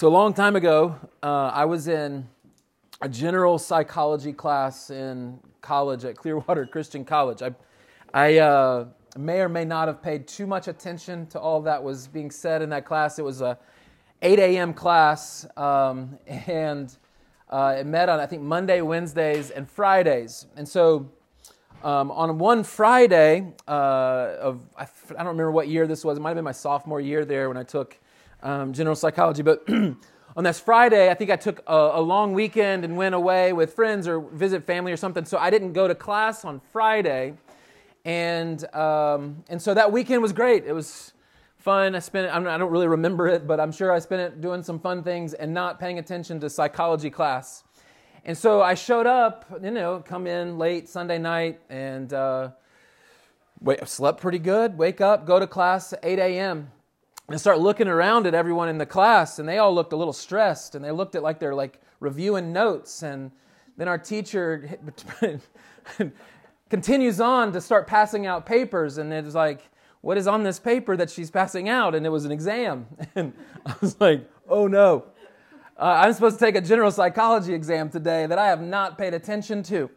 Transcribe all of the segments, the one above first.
So, a long time ago, uh, I was in a general psychology class in college at Clearwater Christian College. I, I uh, may or may not have paid too much attention to all that was being said in that class. It was a 8 a.m. class, um, and uh, it met on, I think, Monday, Wednesdays, and Fridays. And so, um, on one Friday uh, of, I, I don't remember what year this was, it might have been my sophomore year there when I took um, general psychology. But on this Friday, I think I took a, a, long weekend and went away with friends or visit family or something. So I didn't go to class on Friday. And, um, and so that weekend was great. It was fun. I spent it, I don't really remember it, but I'm sure I spent it doing some fun things and not paying attention to psychology class. And so I showed up, you know, come in late Sunday night and uh, wait, slept pretty good, wake up, go to class at 8 a.m and start looking around at everyone in the class and they all looked a little stressed and they looked at like they're like reviewing notes and then our teacher continues on to start passing out papers and it's like what is on this paper that she's passing out? And it was an exam. And i was like oh no. Uh, i'm supposed to take a general psychology exam today that i have not paid attention to.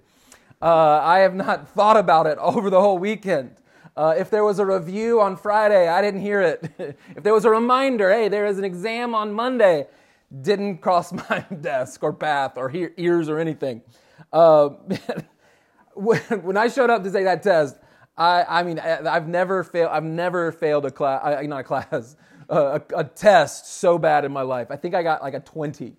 Uh, i have not thought about it over the whole weekend uh, if there was a review on Friday, I didn't hear it. if there was a reminder, hey, there is an exam on Monday, didn't cross my desk or path or hear, ears or anything. Uh, when I showed up to take that test, I, I mean, I've never failed. I've never failed a class, not a class, uh, a, a, test so bad in my life. I think I got like a twenty.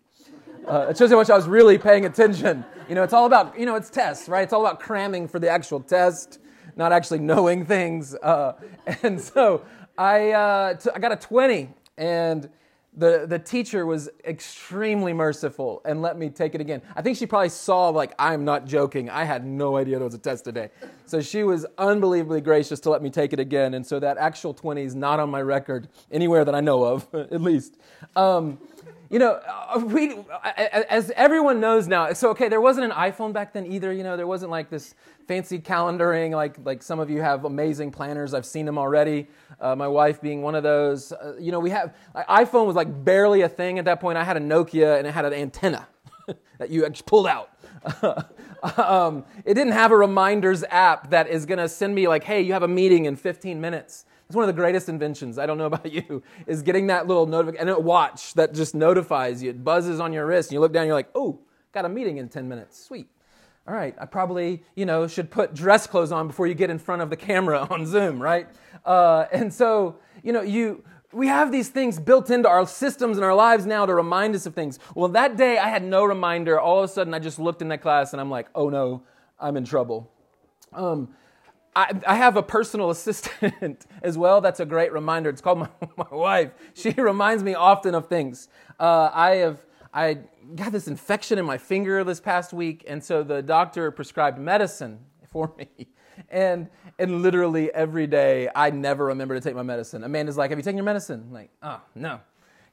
Uh, it shows how much I was really paying attention. You know, it's all about, you know, it's tests, right? It's all about cramming for the actual test not actually knowing things. Uh, and so I, uh, t- I got a 20, and the, the teacher was extremely merciful and let me take it again. I think she probably saw, like, I'm not joking. I had no idea there was a test today. So she was unbelievably gracious to let me take it again. And so that actual 20 is not on my record anywhere that I know of, at least. Um, you know, uh, we, as everyone knows now, so okay, there wasn't an iPhone back then either. You know, there wasn't like this fancy calendaring like like some of you have amazing planners. I've seen them already. Uh, my wife being one of those. Uh, you know, we have iPhone was like barely a thing at that point. I had a Nokia and it had an antenna that you pulled out. um, it didn't have a reminders app that is going to send me like, hey, you have a meeting in 15 minutes. It's one of the greatest inventions. I don't know about you, is getting that little notification and a watch that just notifies you. It buzzes on your wrist, and you look down, and you're like, oh, got a meeting in 10 minutes. Sweet. All right, I probably, you know, should put dress clothes on before you get in front of the camera on Zoom, right? Uh, and so, you know, you we have these things built into our systems and our lives now to remind us of things. Well, that day I had no reminder. All of a sudden, I just looked in that class and I'm like, oh no, I'm in trouble. Um, I, I, have a personal assistant as well. That's a great reminder. It's called my, my wife. She reminds me often of things. Uh, I have I got this infection in my finger this past week, and so the doctor prescribed medicine for me. And and literally every day, I never remember to take my medicine. Amanda's like, "Have you taken your medicine?" I'm like, "Oh no,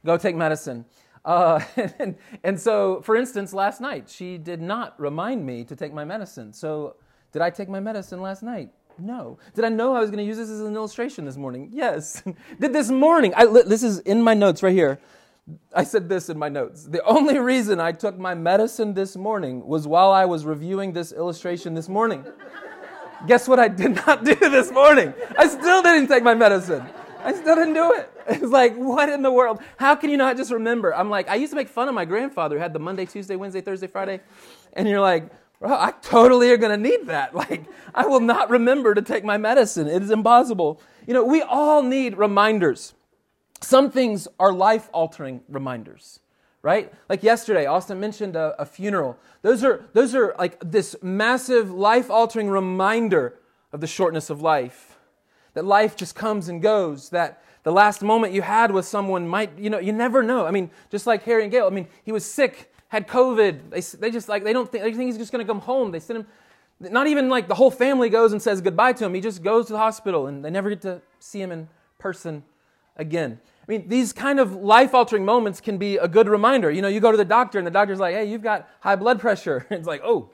go take medicine." Uh, and, and so, for instance, last night she did not remind me to take my medicine. So, did I take my medicine last night? No. Did I know I was going to use this as an illustration this morning? Yes. Did this morning? I, this is in my notes right here. I said this in my notes. The only reason I took my medicine this morning was while I was reviewing this illustration this morning. Guess what I did not do this morning? I still didn't take my medicine. I still didn't do it. It's like, what in the world? How can you not just remember? I'm like, I used to make fun of my grandfather who had the Monday, Tuesday, Wednesday, Thursday, Friday. And you're like, bro, I totally are going to need that. Like, I will not remember to take my medicine. It is impossible. You know, we all need reminders. Some things are life altering reminders, right? Like yesterday, Austin mentioned a, a, funeral. Those are, those are like this massive life altering reminder of the shortness of life. That life just comes and goes, that the last moment you had with someone might, you know, you never know. I mean, just like Harry and Gail, I mean, he was sick, had COVID. They, they just like, they don't think, they think he's just going to come home. They send him, not even like the whole family goes and says goodbye to him. He just goes to the hospital and they never get to see him in person again. I mean, these kind of life altering moments can be a good reminder. You know, you go to the doctor and the doctor's like, hey, you've got high blood pressure. It's like, oh,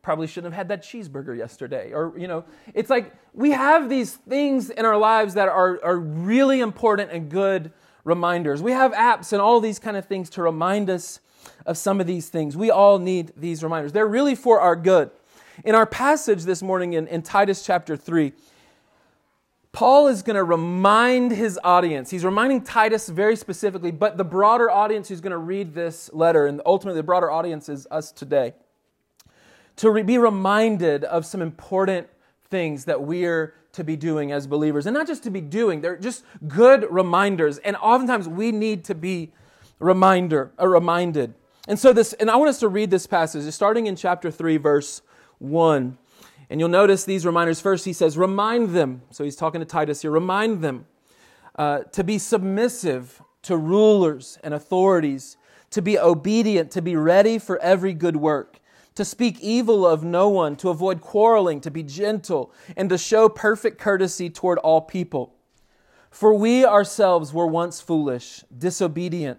probably shouldn't have had that cheeseburger yesterday. Or, you know, it's like we have these things in our lives that are, are really important and good reminders. We have apps and all these kind of things to remind us of some of these things. We all need these reminders. They're really for our good. In our passage this morning in, in Titus chapter 3, Paul is going to remind his audience. He's reminding Titus very specifically, but the broader audience who's going to read this letter, and ultimately the broader audience is us today, to re- be reminded of some important things that we're to be doing as believers. And not just to be doing, they're just good reminders. And oftentimes we need to be reminder, uh, reminded. And so this, and I want us to read this passage, starting in chapter 3, verse 1. And you'll notice these reminders. First, he says, Remind them. So he's talking to Titus here. Remind them uh, to be submissive to rulers and authorities, to be obedient, to be ready for every good work, to speak evil of no one, to avoid quarreling, to be gentle, and to show perfect courtesy toward all people. For we ourselves were once foolish, disobedient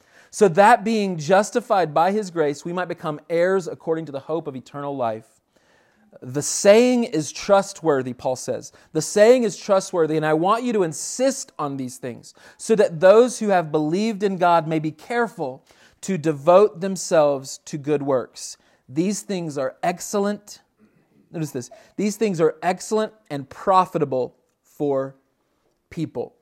so that being justified by his grace, we might become heirs according to the hope of eternal life. The saying is trustworthy, Paul says. The saying is trustworthy, and I want you to insist on these things so that those who have believed in God may be careful to devote themselves to good works. These things are excellent. Notice this. These things are excellent and profitable for people.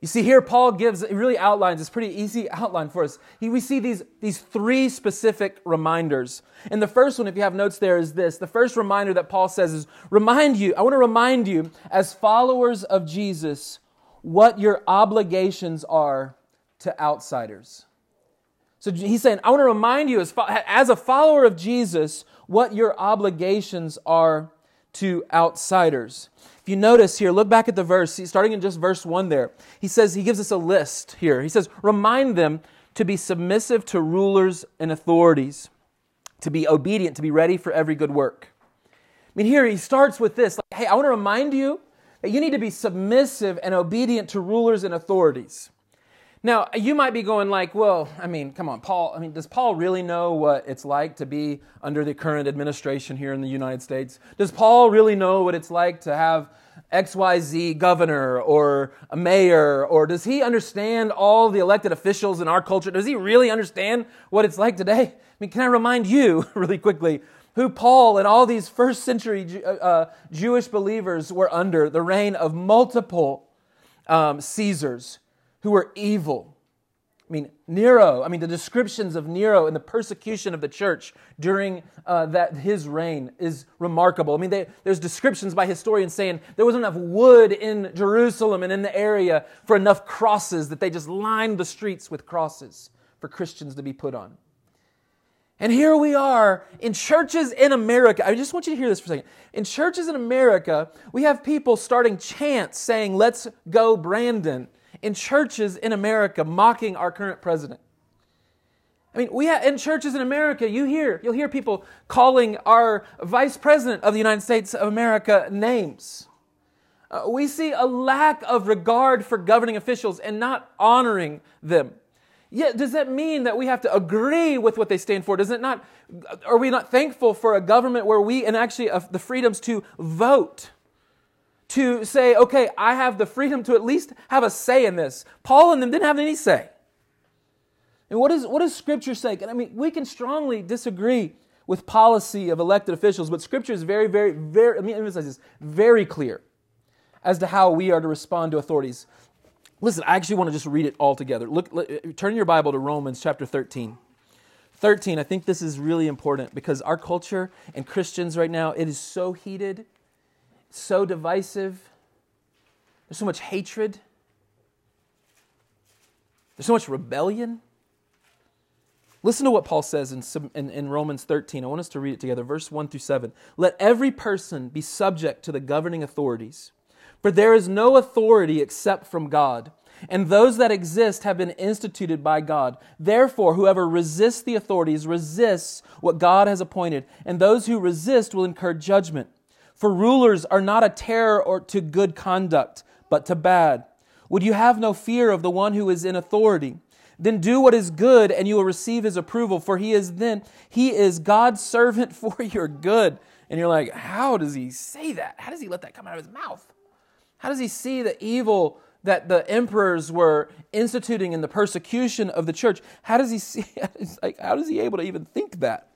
You see, here Paul gives, really outlines, this pretty easy outline for us. He, we see these, these three specific reminders. And the first one, if you have notes there, is this. The first reminder that Paul says is remind you, I want to remind you, as followers of Jesus, what your obligations are to outsiders. So he's saying, I want to remind you, as, as a follower of Jesus, what your obligations are to outsiders you notice here, look back at the verse, starting in just verse 1 there. He says, he gives us a list here. He says, remind them to be submissive to rulers and authorities, to be obedient, to be ready for every good work. I mean, here he starts with this like, hey, I want to remind you that you need to be submissive and obedient to rulers and authorities. Now, you might be going like, well, I mean, come on, Paul, I mean, does Paul really know what it's like to be under the current administration here in the United States? Does Paul really know what it's like to have XYZ governor or a mayor? Or does he understand all the elected officials in our culture? Does he really understand what it's like today? I mean, can I remind you really quickly who Paul and all these first century uh, uh, Jewish believers were under the reign of multiple um, Caesars who were evil. I mean, Nero, I mean, the descriptions of Nero and the persecution of the church during uh, that, his reign is remarkable. I mean, they, there's descriptions by historians saying there wasn't enough wood in Jerusalem and in the area for enough crosses that they just lined the streets with crosses for Christians to be put on. And here we are in churches in America. I just want you to hear this for a second. In churches in America, we have people starting chants saying, Let's go, Brandon in churches in America mocking our current president. I mean, we have, in churches in America, you hear, you'll hear people calling our vice president of the United States of America names. Uh, we see a lack of regard for governing officials and not honoring them. Yet, does that mean that we have to agree with what they stand for? Does it not, are we not thankful for a government where we, and actually uh, the freedoms to vote? To say, okay, I have the freedom to at least have a say in this. Paul and them didn't have any say. And what, is, what does Scripture say? I mean, we can strongly disagree with policy of elected officials, but Scripture is very, very, very, let me emphasize this, very clear as to how we are to respond to authorities. Listen, I actually want to just read it all together. Look, look turn your Bible to Romans chapter 13. 13, I think this is really important because our culture and Christians right now, it is so heated so divisive. There's so much hatred. There's so much rebellion. Listen to what Paul says in, in, in, Romans 13. I want us to read it together, verse 1 through 7. Let every person be subject to the governing authorities, for there is no authority except from God, and those that exist have been instituted by God. Therefore, whoever resists the authorities resists what God has appointed, and those who resist will incur judgment. For rulers are not a terror or to good conduct, but to bad. Would you have no fear of the one who is in authority? Then do what is good, and you will receive his approval, for he is then he is God's servant for your good. And you're like, how does he say that? How does he let that come out of his mouth? How does he see the evil that the emperors were instituting in the persecution of the church? How does he see? Like, how does he able to even think that?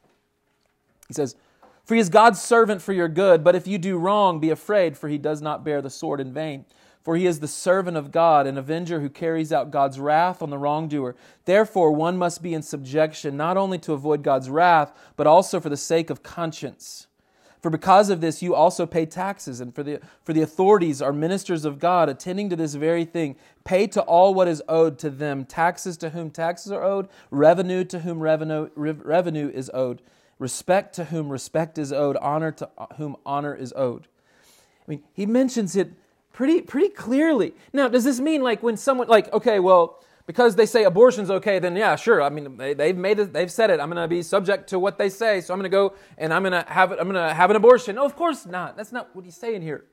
He says, "For he is God's servant for your good. But if you do wrong, be afraid, for he does not bear the sword in vain." For he is the servant of God, an avenger who carries out God's wrath on the wrongdoer. Therefore, one must be in subjection, not only to avoid God's wrath, but also for the sake of conscience. For because of this, you also pay taxes, and for the, for the authorities are ministers of God, attending to this very thing. Pay to all what is owed to them taxes to whom taxes are owed, revenue to whom revenue, revenue is owed, respect to whom respect is owed, honor to whom honor is owed. I mean, he mentions it pretty, pretty clearly. Now, does this mean like when someone, like, okay, well, because they say abortion's okay, then yeah, sure. I mean, they, have made it, they've said it. I'm going to be subject to what they say, so I'm going to go and I'm going to have it. I'm going to have an abortion. No, of course not. That's not what he's saying here.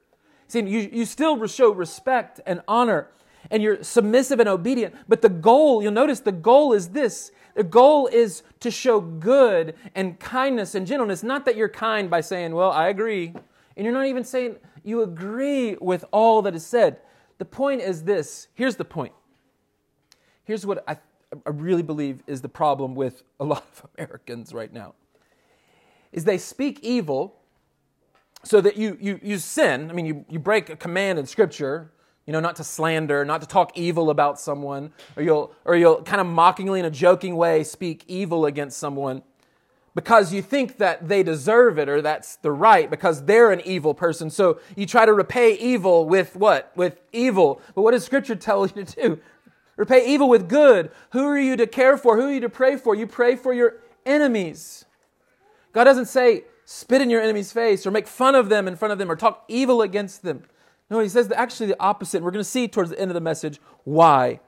See, you, you still show respect and honor, and you're submissive and obedient. But the goal, you'll notice, the goal is this. The goal is to show good and kindness and gentleness. Not that you're kind by saying, "Well, I agree," and you're not even saying you agree with all that is said. The point is this. Here's the point Here's what I, I really believe is the problem with a lot of Americans right now is they speak evil so that you, you, you sin. I mean, you, you break a command in Scripture, you know, not to slander, not to talk evil about someone, or you'll, or you'll kind of mockingly in a joking way speak evil against someone because you think that they deserve it or that's the right because they're an evil person. So you try to repay evil with what? With evil. But what does Scripture tell you to do? Repay evil with good. Who are you to care for? Who are you to pray for? You pray for your enemies. God doesn't say, spit in your enemy's face or make fun of them in front of them or talk evil against them. No, he says actually the opposite. We're going to see towards the end of the message why.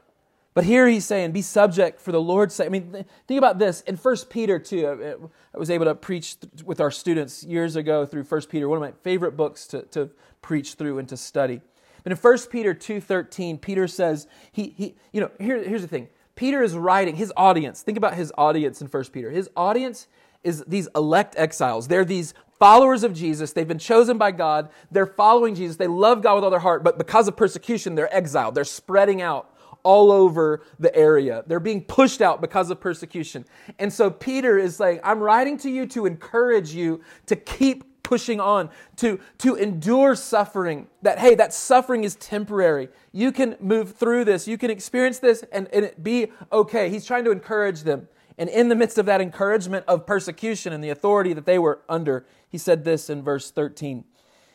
But here he's saying, be subject for the Lord's sake. I mean, think about this. In 1 Peter 2, uh, uh, I was able to preach with our students years ago through 1 Peter, one of my favorite books to, to preach through and to study. But in 1 Peter 2.13, Peter says, he, he, you know, here, here's the thing. Peter is writing, his audience, think about his audience in 1 Peter. His audience is these elect exiles. They're these followers of Jesus. They've been chosen by God. They're following Jesus. They love God with all their heart, but because of persecution, they're exiled. They're spreading out all over the area. They're being pushed out because of persecution. And so Peter is saying, I'm writing to you to encourage you to keep pushing on, to, to endure suffering, that, hey, that suffering is temporary. You can move through this, you can experience this and, and be okay. He's trying to encourage them. And in the midst of that encouragement of persecution and the authority that they were under, he said this in verse 13.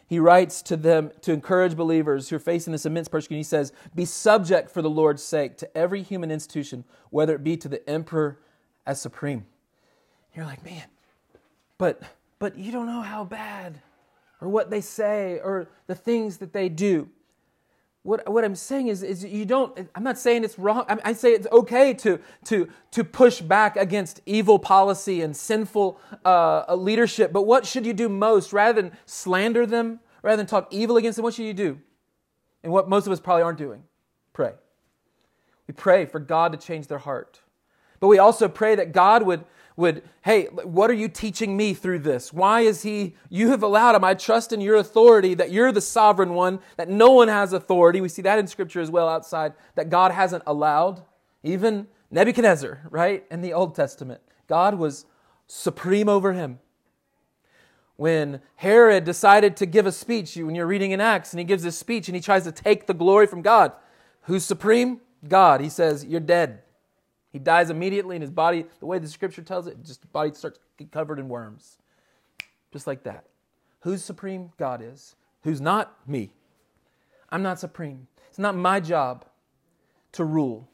He writes to them to encourage believers who are facing this immense persecution. He says, Be subject for the Lord's sake to every human institution, whether it be to the emperor as supreme. You're like, man, but but you don't know how bad or what they say or the things that they do. What, what I'm saying is, is you don't, I'm not saying it's wrong. I, I say it's okay to, to, to push back against evil policy and sinful uh, leadership, but what should you do most? Rather than slander them, rather than talk evil against them, what should you do? And what most of us probably aren't doing pray. We pray for God to change their heart. But we also pray that God would would, hey, what are you teaching me through this? Why is he, you have allowed him. I trust in your authority that you're the sovereign one, that no one has authority. We see that in scripture as well outside, that God hasn't allowed. Even Nebuchadnezzar, right, in the Old Testament, God was supreme over him. When Herod decided to give a speech, when you're reading in Acts, and he gives this speech and he tries to take the glory from God, who's supreme? God. He says, You're dead. He dies immediately, and his body, the way the scripture tells it, just the body starts covered in worms. Just like that. Who's supreme? God is. Who's not? Me. I'm not supreme. It's not my job to rule.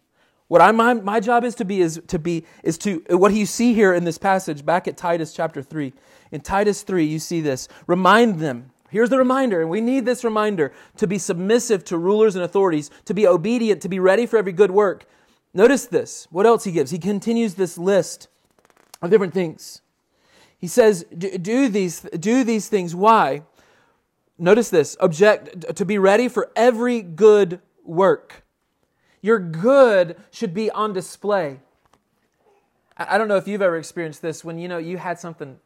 What I, my, my job is to be is to be is to what you see here in this passage back at Titus chapter 3. In Titus 3, you see this. Remind them Here's the reminder, and we need this reminder to be submissive to rulers and authorities, to be obedient, to be ready for every good work. Notice this. What else he gives? He continues this list of different things. He says, do these, do these things. Why? Notice this object to be ready for every good work. Your good should be on display. I don't know if you've ever experienced this when you know you had something,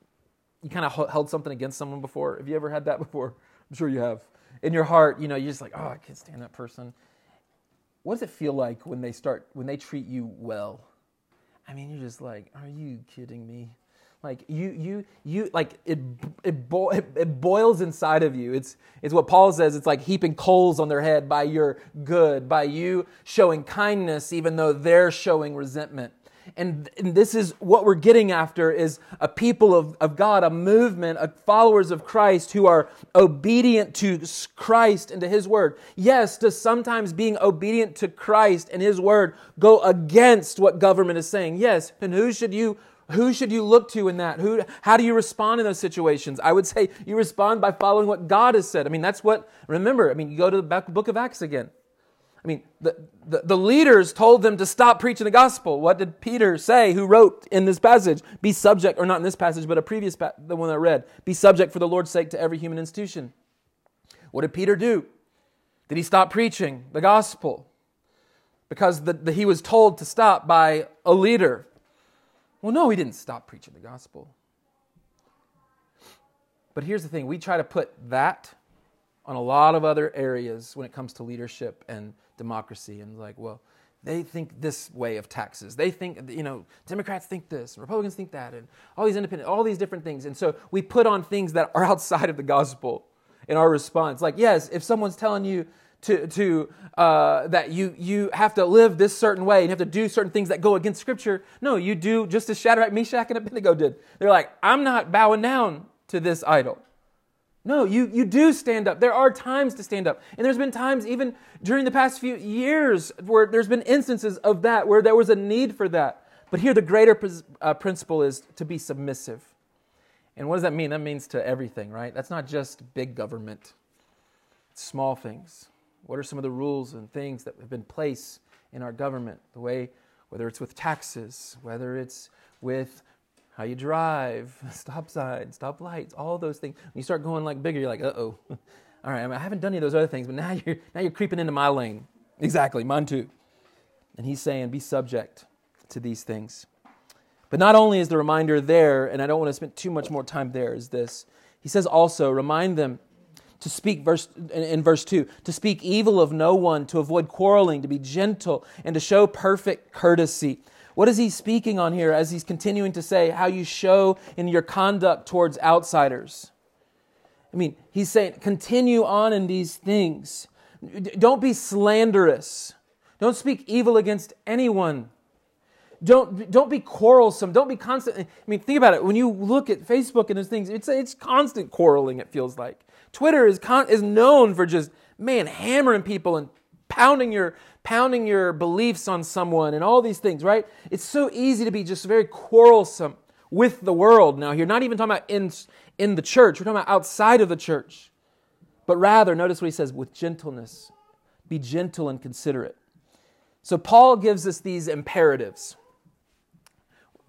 you kind of held something against someone before. Have you ever had that before? I'm sure you have. In your heart, you know, you're just like, oh, I can't stand that person. What does it feel like when they start, when they treat you well? I mean, you're just like, are you kidding me? Like you, you, you, like it, it, bo- it boils inside of you. It's, it's what Paul says. It's like heaping coals on their head by your good, by you showing kindness, even though they're showing resentment. And, and this is what we're getting after is a people of, of God, a movement of followers of Christ who are obedient to Christ and to His Word. Yes, does sometimes being obedient to Christ and His Word go against what government is saying? Yes. And who should you who should you look to in that? Who, how do you respond in those situations? I would say you respond by following what God has said. I mean, that's what, remember, I mean, you go to the book of Acts again. I mean, the, the, the, leaders told them to stop preaching the gospel. What did Peter say, who wrote in this passage? Be subject, or not in this passage, but a previous, pa- the one I read. Be subject for the Lord's sake to every human institution. What did Peter do? Did he stop preaching the gospel? Because the, the, he was told to stop by a leader. Well, no, he didn't stop preaching the gospel. But here's the thing we try to put that on a lot of other areas when it comes to leadership and democracy and like, well, they think this way of taxes. They think, you know, Democrats think this, and Republicans think that, and all these independent, all these different things. And so we put on things that are outside of the gospel in our response. Like, yes, if someone's telling you to, to uh, that you, you have to live this certain way and you have to do certain things that go against Scripture, no, you do just as Shadrach, Meshach, and Abednego did. They're like, I'm not bowing down to this idol. No, you, you do stand up. There are times to stand up. And there's been times, even during the past few years, where there's been instances of that, where there was a need for that. But here, the greater uh, principle is to be submissive. And what does that mean? That means to everything, right? That's not just big government, it's small things. What are some of the rules and things that have been placed in our government? The way, whether it's with taxes, whether it's with how you drive, stop signs, stop lights, all those things. When you start going like bigger, you're like, uh oh. All right, I, mean, I haven't done any of those other things, but now you're now you're creeping into my lane. Exactly, mine too. And he's saying, be subject to these things. But not only is the reminder there, and I don't want to spend too much more time there, is this. He says also, remind them to speak verse in verse 2 to speak evil of no one to avoid quarreling to be gentle and to show perfect courtesy what is he speaking on here as he's continuing to say how you show in your conduct towards outsiders? I mean, he's saying, continue on in these things. Don't be slanderous. Don't speak evil against anyone. Don't, don't be quarrelsome. Don't be constant. I mean, think about it. When you look at Facebook and those things, it's, it's constant quarreling, it feels like. Twitter is, con, is known for just, man, hammering people and pounding your pounding your beliefs on someone and all these things, right? It's so easy to be just very quarrelsome with the world. Now, you're not even talking about in, in the church, we're talking about outside of the church. But rather, notice what he says with gentleness. Be gentle and considerate. So, Paul gives us these imperatives.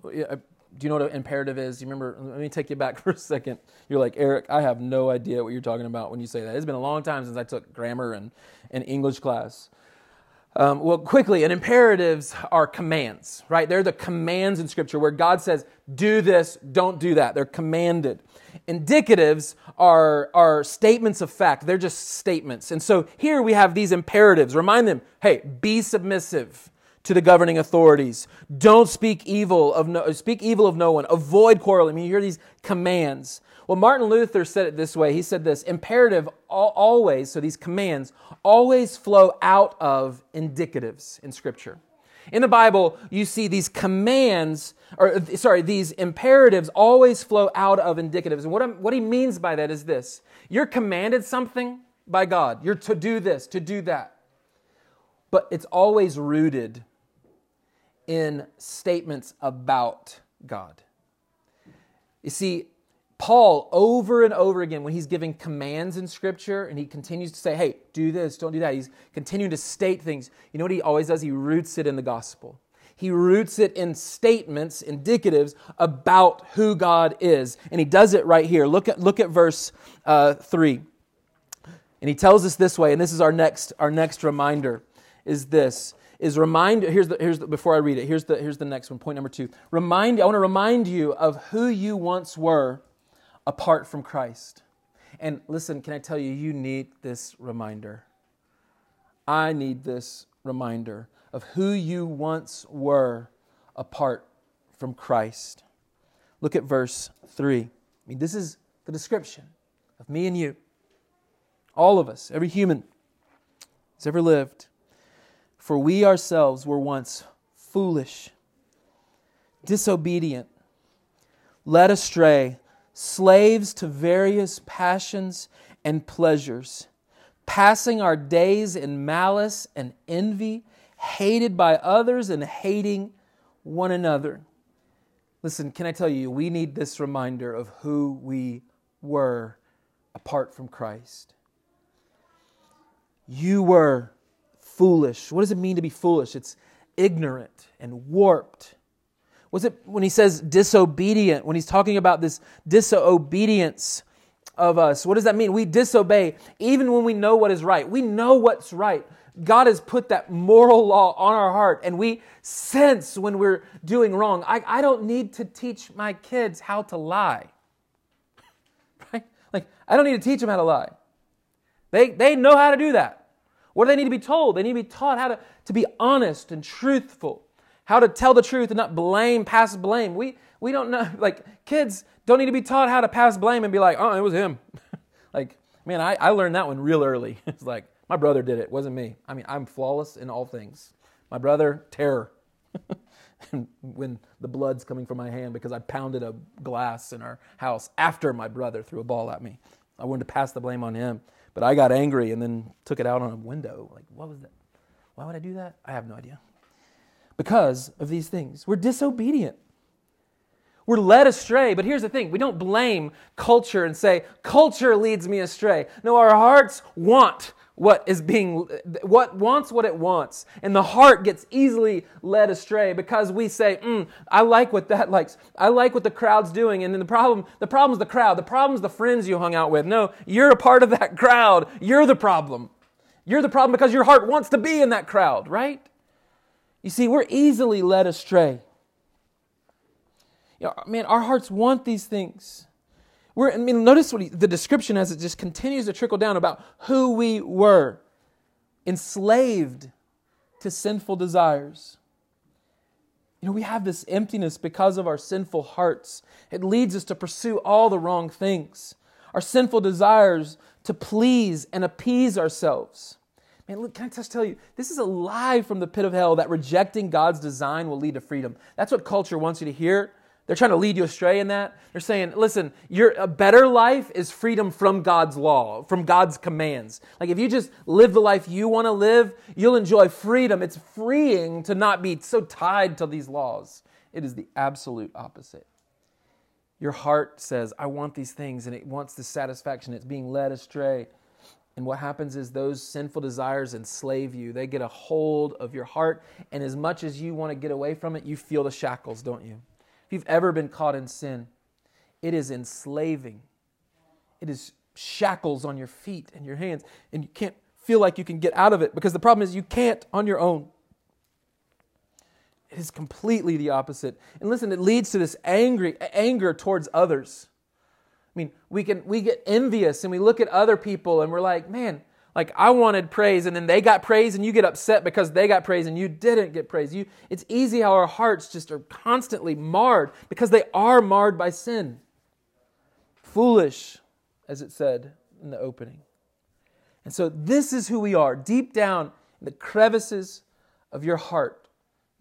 Do you know what an imperative is? You remember? Let me take you back for a second. You're like, Eric, I have no idea what you're talking about when you say that. It's been a long time since I took grammar and, and English class. Um, well, quickly, and imperatives are commands, right? They're the commands in Scripture where God says, do this, don't do that. They're commanded. Indicatives are, are statements of fact, they're just statements. And so here we have these imperatives. Remind them, hey, be submissive to the governing authorities. Don't speak evil of no, speak evil of no one. Avoid quarreling. I mean, you hear these commands. Well, Martin Luther said it this way. He said this imperative always, so these commands, always flow out of indicatives in Scripture. In the Bible, you see these commands, or sorry, these imperatives always flow out of indicatives. And what, I'm, what he means by that is this you're commanded something by God. You're to do this, to do that. But it's always rooted in statements about God. You see, Paul, over and over again, when he's giving commands in Scripture and he continues to say, hey, do this, don't do that, he's continuing to state things. You know what he always does? He roots it in the gospel. He roots it in statements, indicatives about who God is. And he does it right here. Look at, look at verse uh, 3. And he tells us this way, and this is our next, our next reminder, is this is remind here's the here's the, before I read it here's the here's the next one point number 2 remind I want to remind you of who you once were apart from Christ. And listen, can I tell you, you need this reminder. I need this reminder of who you once were apart from Christ. Look at verse 3. I mean, this is the description of me and you. All of us, every human has ever lived. For we ourselves were once foolish, disobedient, led astray slaves to various passions and pleasures, passing our days in malice and envy, hated by others and hating one another. Listen, can I tell you, we need this reminder of who we were apart from Christ. You were foolish. What does it mean to be foolish? It's ignorant and warped was it when he says disobedient, when he's talking about this disobedience of us? What does that mean? We disobey even when we know what is right. We know what's right. God has put that moral law on our heart, and we sense when we're doing wrong. I, I don't need to teach my kids how to lie. Right? Like, I don't need to teach them how to lie. They, they know how to do that. What do they need to be told? They need to be taught how to, to be honest and truthful how to tell the truth and not blame, pass blame. We, we don't know, like, kids don't need to be taught how to pass blame and be like, oh, it was him. like, man, I, I learned that one real early. it's like, my brother did it, it wasn't me. I mean, I'm flawless in all things. My brother, terror. when the blood's coming from my hand because I pounded a glass in our house after my brother threw a ball at me. I wanted to pass the blame on him, but I got angry and then took it out on a window. Like, what was that? Why would I do that? I have no idea because of these things. We're disobedient. We're led astray. But here's the thing we don't blame culture and say, culture leads me astray. No, our hearts want what is being what wants what it wants and the heart gets easily led astray because we say mm, i like what that likes i like what the crowd's doing and then the problem the problem's the crowd the problem's the friends you hung out with no you're a part of that crowd you're the problem you're the problem because your heart wants to be in that crowd right you see, we're easily led astray. You know, man, our hearts want these things. We're, I mean, notice what he, the description as it just continues to trickle down about who we were enslaved to sinful desires. You know, we have this emptiness because of our sinful hearts. It leads us to pursue all the wrong things. Our sinful desires to please and appease ourselves. Man, look, can I just tell you, this is a lie from the pit of hell that rejecting God's design will lead to freedom. That's what culture wants you to hear. They're trying to lead you astray in that. They're saying, listen, your a better life is freedom from God's law, from God's commands. Like if you just live the life you want to live, you'll enjoy freedom. It's freeing to not be so tied to these laws. It is the absolute opposite. Your heart says, I want these things, and it wants the satisfaction. It's being led astray. And what happens is those sinful desires enslave you. They get a hold of your heart. And as much as you want to get away from it, you feel the shackles, don't you? If you've ever been caught in sin, it is enslaving. It is shackles on your feet and your hands. And you can't feel like you can get out of it because the problem is you can't on your own. It is completely the opposite. And listen, it leads to this angry anger towards others. I mean, we can we get envious and we look at other people and we're like, man, like I wanted praise and then they got praise and you get upset because they got praise and you didn't get praise. You it's easy how our hearts just are constantly marred because they are marred by sin. Foolish, as it said in the opening. And so this is who we are, deep down in the crevices of your heart.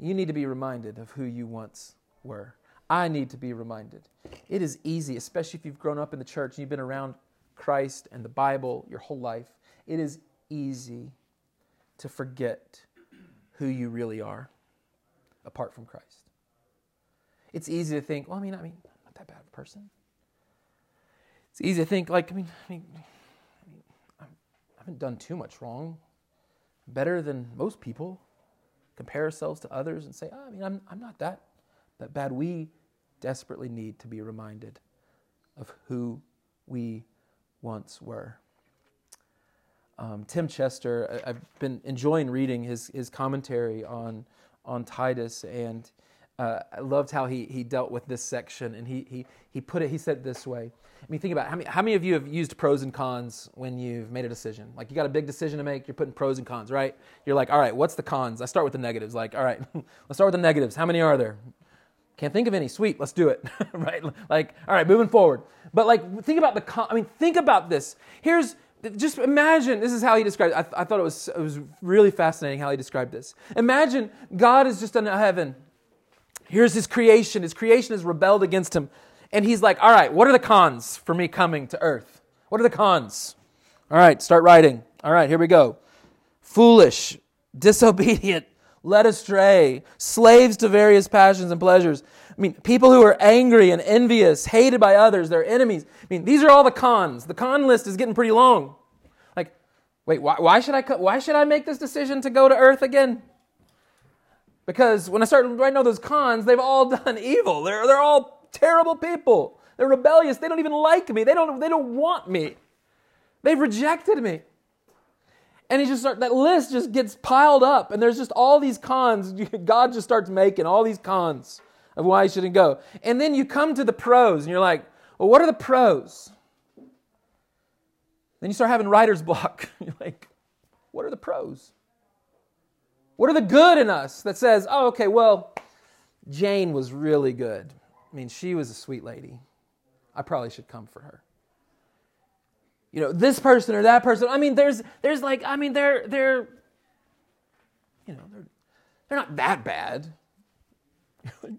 You need to be reminded of who you once were. I need to be reminded. It is easy, especially if you've grown up in the church and you've been around Christ and the Bible your whole life. It is easy to forget who you really are apart from Christ. It's easy to think, well, I mean, I mean, I'm not that bad of a person. It's easy to think, like, I mean, I mean, I haven't done too much wrong. Better than most people. Compare ourselves to others and say, oh, I mean, I'm, I'm not that, that bad. We desperately need to be reminded of who we once were. Um, Tim Chester, I've been enjoying reading his, his commentary on, on Titus, and uh, I loved how he, he dealt with this section. And he, he, he put it, he said it this way. I mean, think about it. How many, how many of you have used pros and cons when you've made a decision? Like, you got a big decision to make, you're putting pros and cons, right? You're like, all right, what's the cons? I start with the negatives. Like, all right, let's start with the negatives. How many are there? Can't think of any. Sweet, let's do it. right? Like, all right, moving forward. But like, think about the. Con- I mean, think about this. Here's just imagine. This is how he described. It. I, th- I thought it was it was really fascinating how he described this. Imagine God is just in heaven. Here's his creation. His creation has rebelled against him, and he's like, all right, what are the cons for me coming to earth? What are the cons? All right, start writing. All right, here we go. Foolish, disobedient, led astray, slaves to various passions and pleasures. I mean, people who are angry and envious, hated by others, they're enemies. I mean, these are all the cons. The con list is getting pretty long. Like, wait, why, why should I why should I make this decision to go to earth again? Because when I start writing all those cons, they've all done evil. They're, they're all terrible people. They're rebellious. They don't even like me. They don't, they don't want me. They've rejected me. And he just start, that list just gets piled up, and there's just all these cons. God just starts making all these cons of why he shouldn't go. And then you come to the pros, and you're like, well, what are the pros? Then you start having writer's block. you're like, what are the pros? What are the good in us that says, oh, okay, well, Jane was really good. I mean, she was a sweet lady. I probably should come for her you know this person or that person. I mean there's there's like i mean they're they're you know they're they're not that bad.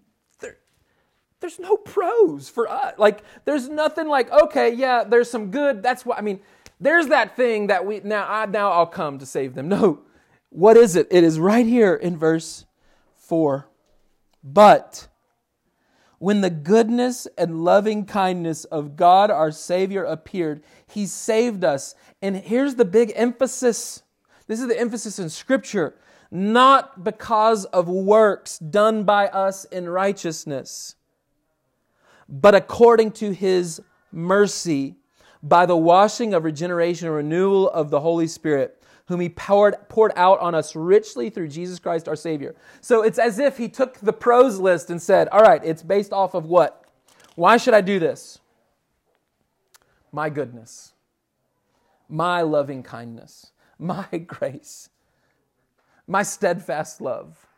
There's no pros for us like there's nothing like okay yeah there's some good that's what i mean there's that thing that we now I, now i'll come to save them. No. What is it? It is right here in verse 4 but when the goodness and loving kindness of God our Savior appeared, He saved us. And here's the big emphasis. This is the emphasis in Scripture. Not because of works done by us in righteousness, but according to His mercy by the washing of regeneration and renewal of the Holy Spirit whom he poured, poured out on us richly through Jesus Christ our Savior. So it's as if he took the pros list and said, All right, it's based off of what? Why should I do this? My goodness, my loving kindness, my grace, my steadfast love.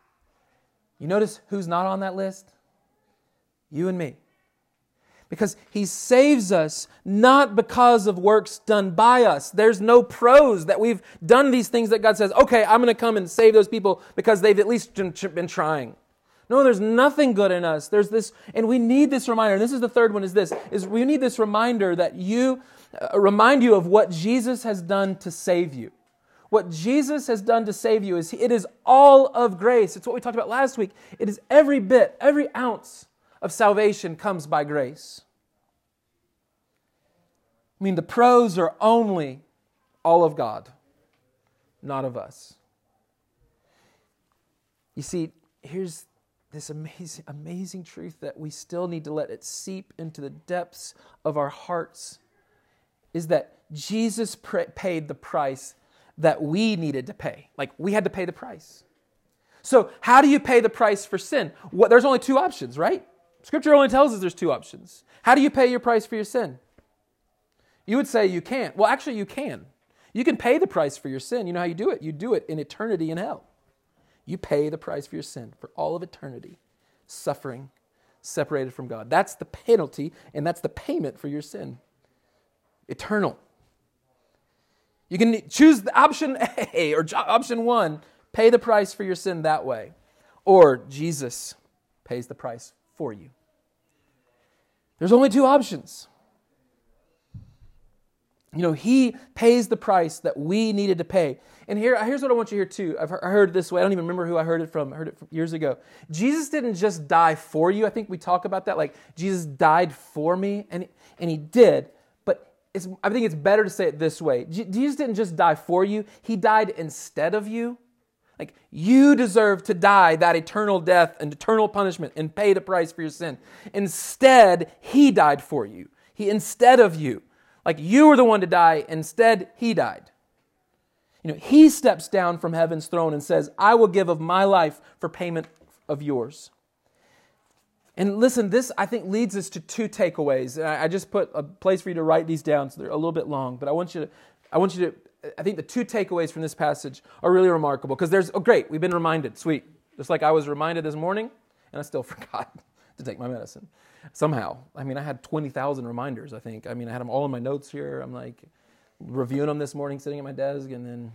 You notice who's not on that list? You and me because he saves us not because of works done by us. There's no pros that we've done these things that God says, okay, I'm going to come and save those people because they've at least been trying. No, there's nothing good in us. There's this, and we need this reminder. And this is the third one is this, is we need this reminder that you, uh, remind you of what Jesus has done to save you. What Jesus has done to save you is it is all of grace. It's what we talked about last week. It is every bit, every ounce of salvation comes by grace. I mean, the pros are only all of God, not of us. You see, here's this amazing, amazing truth that we still need to let it seep into the depths of our hearts is that Jesus paid the price that we needed to pay. Like, we had to pay the price. So, how do you pay the price for sin? What, there's only two options, right? Scripture only tells us there's two options. How do you pay your price for your sin? You would say you can't. Well, actually, you can. You can pay the price for your sin. You know how you do it? You do it in eternity in hell. You pay the price for your sin for all of eternity, suffering, separated from God. That's the penalty, and that's the payment for your sin. Eternal. You can choose the option A or option one, pay the price for your sin that way. Or Jesus pays the price for you. There's only two options. You know, he pays the price that we needed to pay. And here, here's what I want you to hear too. I've heard it this way. I don't even remember who I heard it from. I heard it from years ago. Jesus didn't just die for you. I think we talk about that. Like, Jesus died for me, and, and he did, but I think it's better to say it this way Jesus didn't just die for you, He died instead of you. Like, you deserve to die that eternal death and eternal punishment and pay the price for your sin. Instead, He died for you. He, instead of you. Like, you were the one to die, instead, He died. You know, He steps down from heaven's throne and says, I will give of my life for payment of yours. And listen, this I think leads us to two takeaways. I just put a place for you to write these down, so they're a little bit long, but I want you to, I want you to, I think the two takeaways from this passage are really remarkable because there's, oh, great, we've been reminded, sweet. Just like I was reminded this morning, and I still forgot to take my medicine somehow. I mean, I had 20,000 reminders, I think. I mean, I had them all in my notes here. I'm like reviewing them this morning, sitting at my desk, and then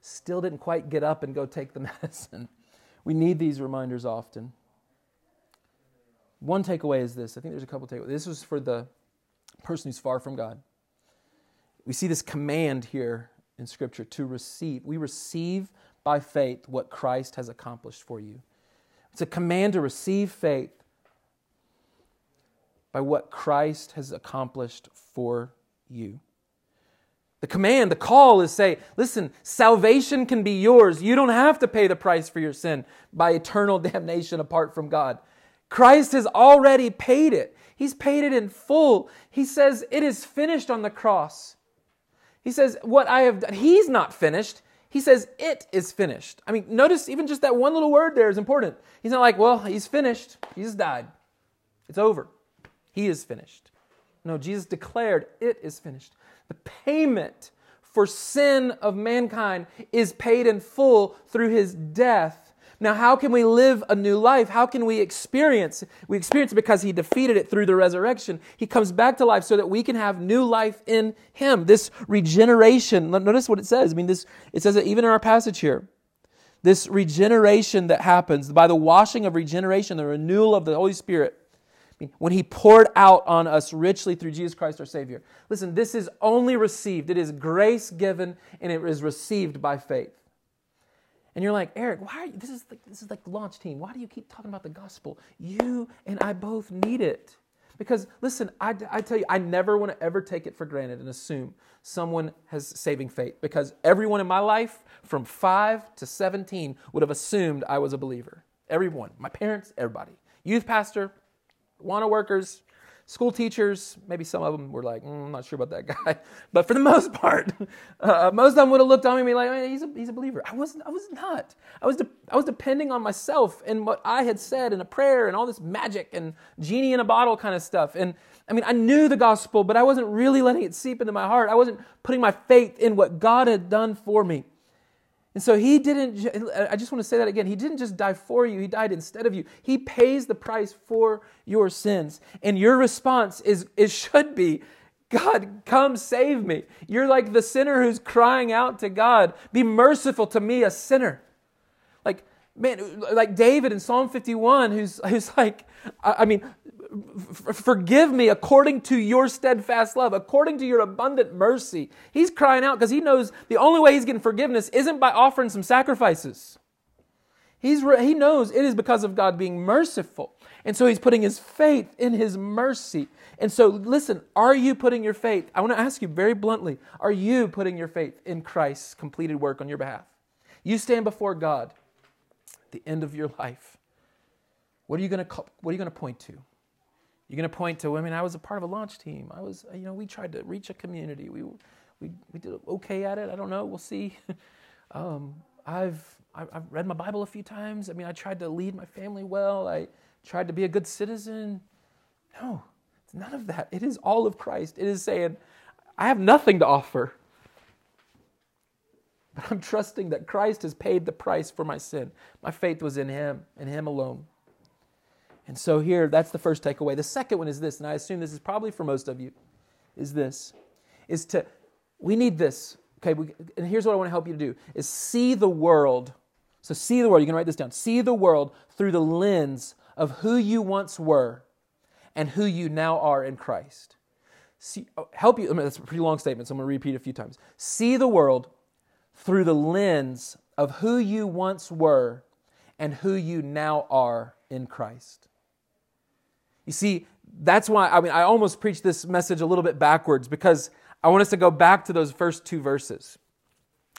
still didn't quite get up and go take the medicine. We need these reminders often. One takeaway is this. I think there's a couple takeaways. This was for the person who's far from God. We see this command here in Scripture to receive. We receive by faith what Christ has accomplished for you. It's a command to receive faith by what Christ has accomplished for you. The command, the call is say, listen, salvation can be yours. You don't have to pay the price for your sin by eternal damnation apart from God. Christ has already paid it. He's paid it in full. He says, It is finished on the cross. He says, What I have done, He's not finished. He says, It is finished. I mean, notice even just that one little word there is important. He's not like, Well, He's finished. He's died. It's over. He is finished. No, Jesus declared, It is finished. The payment for sin of mankind is paid in full through His death now, how can we live a new life? How can we experience? We experience it because he defeated it through the resurrection. He comes back to life so that we can have new life in him. This regeneration, notice what it says. I mean, this it says it even in our passage here. This regeneration that happens by the washing of regeneration, the renewal of the Holy Spirit, when he poured out on us richly through Jesus Christ our Savior. Listen, this is only received. It is grace given and it is received by faith. And you're like, Eric, why are you, this is like, this is like launch team. Why do you keep talking about the gospel? You and I both need it. Because listen, I, I tell you, I never want to ever take it for granted and assume someone has saving faith. Because everyone in my life, from five to 17, would have assumed I was a believer. Everyone, my parents, everybody. Youth pastor, Awana workers, School teachers, maybe some of them were like, mm, I'm not sure about that guy. But for the most part, uh, most of them would have looked on me and be like, hey, he's, a, he's a believer. I wasn't, I was not. I was, de- I was depending on myself and what I had said and a prayer and all this magic and genie in a bottle kind of stuff. And I mean, I knew the gospel, but I wasn't really letting it seep into my heart. I wasn't putting my faith in what God had done for me. And so he didn't, uh, I just want to say that again. He didn't just die for you, he died instead of you. He pays the price for your sins. And your response is, it should be, God, come save me. You're like the sinner who's crying out to God, be merciful to me, a sinner. Like, man, like David in Psalm 51, who's, who's like, I mean, forgive me according to your steadfast love, according to your abundant mercy. He's crying out because he knows the only way he's getting forgiveness isn't by offering some sacrifices. He's, he knows it is because of God being merciful. And so he's putting his faith in his mercy. And so, listen, are you putting your faith? I want to ask you very bluntly are you putting your faith in Christ's completed work on your behalf? You stand before God at the end of your life. What are you going to, what are you going to point to? You're going to point to, women. I was a part of a launch team. I was, you know, we tried to reach a community. We, we, we did okay at it. I don't know. We'll see. um, I've, I've read my Bible a few times. I mean, I tried to lead my family well. I tried to be a good citizen. No, it's none of that. It is all of Christ. It is saying, I have nothing to offer. But I'm trusting that Christ has paid the price for my sin. My faith was in Him and Him alone. And so here, that's the first takeaway. The second one is this, and I assume this is probably for most of you, is this, is to, we need this, okay? We, and here's what I want to help you to do, is see the world. So see the world, you can write this down. See the world through the lens of who you once were and who you now are in Christ. See, oh, help you, I mean, that's a pretty long statement, so I'm going to repeat a few times. See the world through the lens of who you once were and who you now are in Christ. You see, that's why, I mean, I almost preached this message a little bit backwards because I want us to go back to those first two verses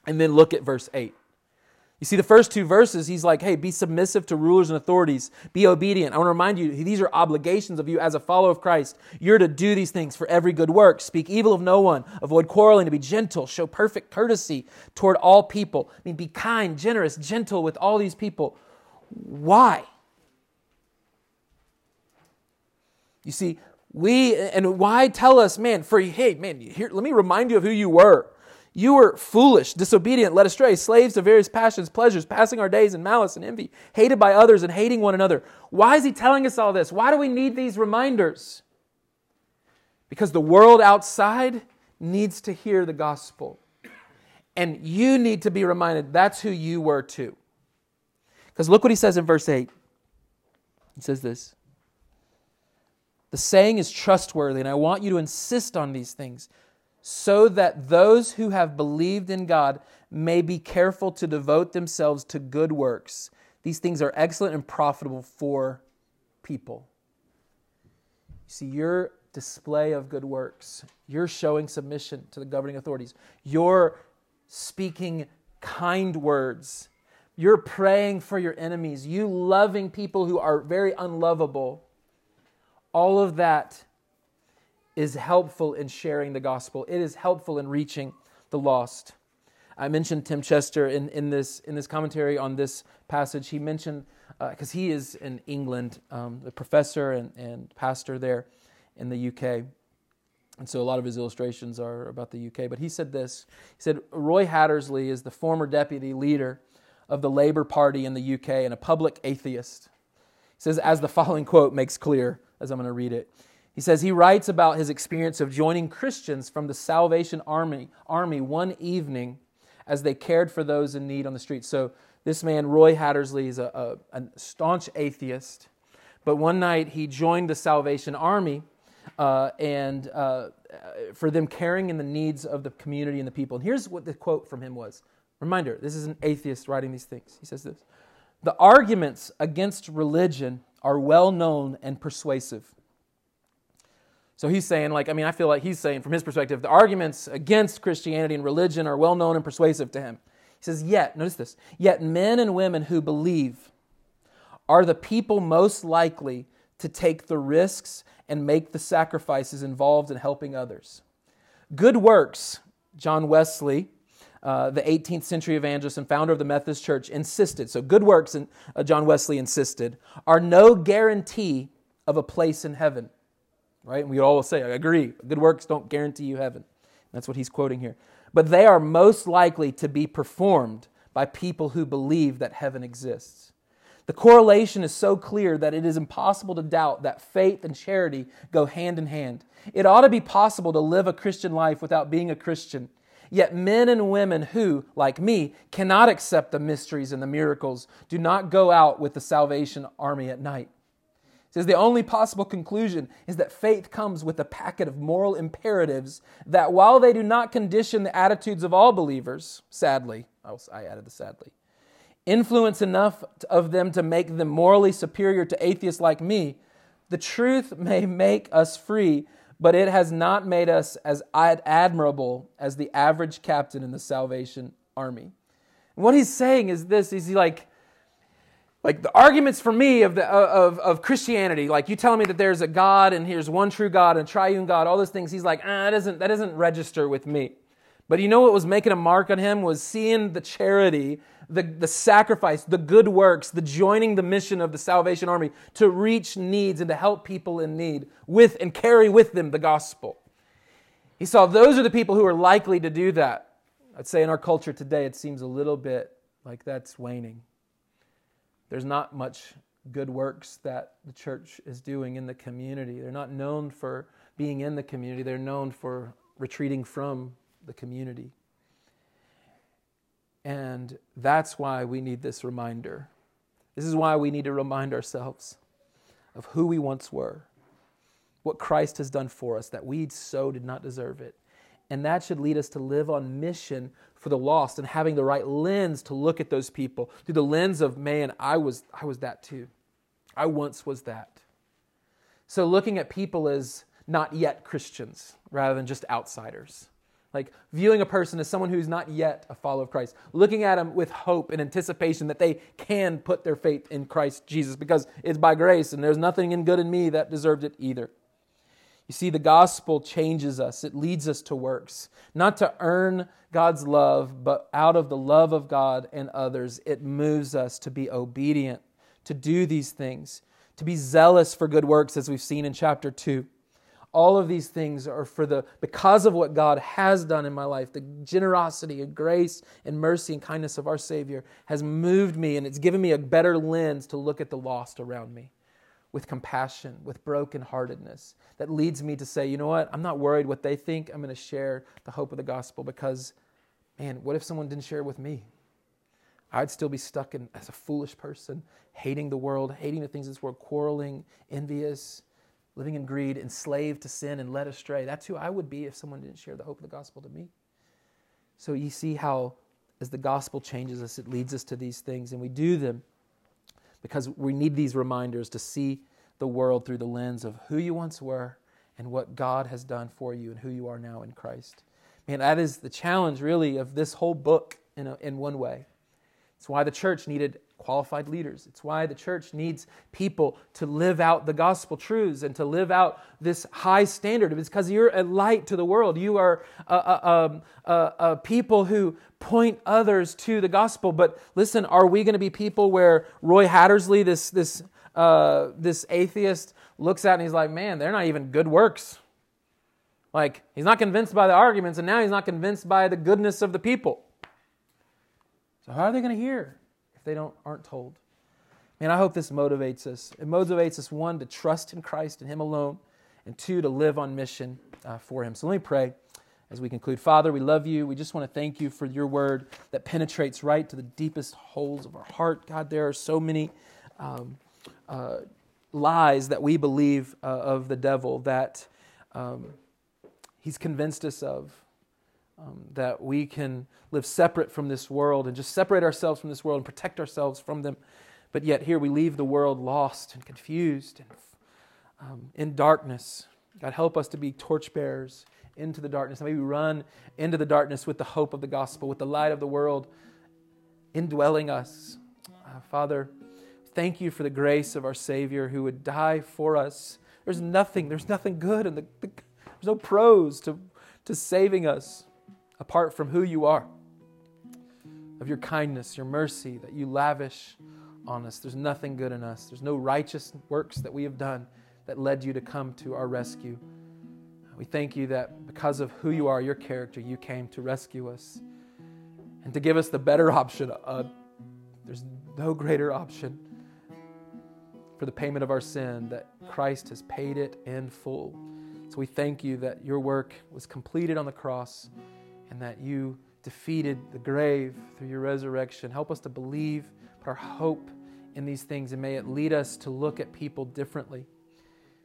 and then look at verse 8. You see, the first two verses, he's like, hey, be submissive to rulers and authorities, be obedient. I want to remind you, these are obligations of you as a follower of Christ. You're to do these things for every good work. Speak evil of no one, avoid quarreling, to be gentle, show perfect courtesy toward all people. I mean, be kind, generous, gentle with all these people. Why? You see, we, and why tell us, man, for, hey, man, here, let me remind you of who you were. You were foolish, disobedient, led astray, slaves to various passions, pleasures, passing our days in malice and envy, hated by others and hating one another. Why is he telling us all this? Why do we need these reminders? Because the world outside needs to hear the gospel. And you need to be reminded that's who you were too. Because look what he says in verse 8. He says this The saying is trustworthy, and I want you to insist on these things so that those who have believed in God may be careful to devote themselves to good works. These things are excellent and profitable for people. You see, your display of good works, you're showing submission to the governing authorities, you're speaking kind words, you're praying for your enemies, you loving people who are very unlovable. All of that is helpful in sharing the gospel. It is helpful in reaching the lost. I mentioned Tim Chester in, in, this, in this commentary on this passage. He mentioned, because uh, he is in England, um, a professor and, and pastor there in the UK. And so a lot of his illustrations are about the UK. But he said this He said, Roy Hattersley is the former deputy leader of the Labour Party in the UK and a public atheist. He says, as the following quote makes clear, as I'm going to read it. He says he writes about his experience of joining Christians from the Salvation Army, Army one evening as they cared for those in need on the streets. So this man, Roy Hattersley, is a, a, a staunch atheist. But one night he joined the Salvation Army uh, and uh, for them caring in the needs of the community and the people. And here's what the quote from him was. Reminder, this is an atheist writing these things. He says this The arguments against religion are well known and persuasive. So he's saying, like, I mean, I feel like he's saying from his perspective, the arguments against Christianity and religion are well known and persuasive to him. He says, yet, notice this, yet men and women who believe are the people most likely to take the risks and make the sacrifices involved in helping others. Good works, John Wesley, uh, the 18th century evangelist and founder of the Methodist Church, insisted, so good works, and uh, John Wesley insisted, are no guarantee of a place in heaven right? And we all will say, I agree, good works don't guarantee you heaven. That's what he's quoting here. But they are most likely to be performed by people who believe that heaven exists. The correlation is so clear that it is impossible to doubt that faith and charity go hand in hand. It ought to be possible to live a Christian life without being a Christian. Yet men and women who, like me, cannot accept the mysteries and the miracles do not go out with the salvation army at night. Says the only possible conclusion is that faith comes with a packet of moral imperatives that, while they do not condition the attitudes of all believers, sadly, I added the sadly, influence enough of them to make them morally superior to atheists like me, the truth may make us free, but it has not made us as admirable as the average captain in the Salvation Army. And what he's saying is this: He's like, like the arguments for me of, the, of, of Christianity, like you telling me that there's a God and here's one true God and triune God, all those things, he's like, ah, that doesn't, that doesn't register with me. But you know what was making a mark on him was seeing the charity, the, the sacrifice, the good works, the joining the mission of the Salvation Army to reach needs and to help people in need with and carry with them the gospel. He saw those are the people who are likely to do that. I'd say in our culture today, it seems a little bit like that's waning. There's not much good works that the church is doing in the community. They're not known for being in the community, they're known for retreating from the community. And that's why we need this reminder. This is why we need to remind ourselves of who we once were, what Christ has done for us, that we so did not deserve it. And that should lead us to live on mission for the lost and having the right lens to look at those people through the lens of man i was i was that too i once was that So looking at people as not yet Christians rather than just outsiders. Like viewing a person as someone who's not yet a follower of Christ, looking at them with hope and anticipation that they can put their faith in Christ Jesus because it's by grace and there's nothing in good in me that deserved it either. You see, the gospel changes us, it leads us to works, not to earn God's love, but out of the love of God and others, it moves us to be obedient, to do these things, to be zealous for good works, as we've seen in chapter 2. All of these things are for the because of what God has done in my life, the generosity and grace and mercy and kindness of our Savior has moved me and it's given me a better lens to look at the lost around me with compassion, with brokenheartedness, that leads me to say, you know what? I'm not worried what they think. I'm going to share the hope of the gospel because, man, what if someone didn't share with me? I'd still be stuck in, as a foolish person, hating the world, hating the things of this world, quarreling, envious, living in greed, enslaved to sin, and led astray. That's who I would be if someone didn't share the hope of the gospel to me. So you see how, as the gospel changes us, it leads us to these things, and we do them because we need these reminders to see the world through the lens of who you once were and what God has done for you and who you are now in Christ. Man, that is the challenge, really, of this whole book in, a, in one way. It's why the church needed qualified leaders. It's why the church needs people to live out the gospel truths and to live out this high standard. It's because you're a light to the world. You are a, a, a, a, people who point others to the gospel. But listen, are we going to be people where Roy Hattersley, this, this, uh, this atheist, looks at and he's like, man, they're not even good works. Like, he's not convinced by the arguments, and now he's not convinced by the goodness of the people. So, how are they going to hear? If they don't aren't told. Man, I hope this motivates us. It motivates us one to trust in Christ and Him alone, and two to live on mission uh, for Him. So let me pray as we conclude. Father, we love you. We just want to thank you for your word that penetrates right to the deepest holes of our heart. God, there are so many um, uh, lies that we believe uh, of the devil that um, he's convinced us of um, that we can live separate from this world and just separate ourselves from this world and protect ourselves from them. But yet, here we leave the world lost and confused and um, in darkness. God, help us to be torchbearers into the darkness. Maybe run into the darkness with the hope of the gospel, with the light of the world indwelling us. Uh, Father, thank you for the grace of our Savior who would die for us. There's nothing, there's nothing good, and the, the, there's no pros to, to saving us apart from who you are, of your kindness, your mercy that you lavish on us. There's nothing good in us. There's no righteous works that we have done that led you to come to our rescue. We thank you that because of who you are, your character, you came to rescue us and to give us the better option. Uh, there's no greater option for the payment of our sin that Christ has paid it in full. So we thank you that your work was completed on the cross and that you defeated the grave through your resurrection. Help us to believe, put our hope in these things, and may it lead us to look at people differently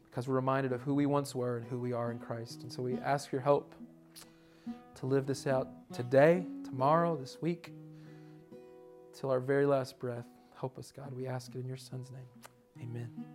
because we're reminded of who we once were and who we are in Christ. And so we ask your help to live this out today, tomorrow, this week, till our very last breath. Help us, God. We ask it in your Son's name. Amen.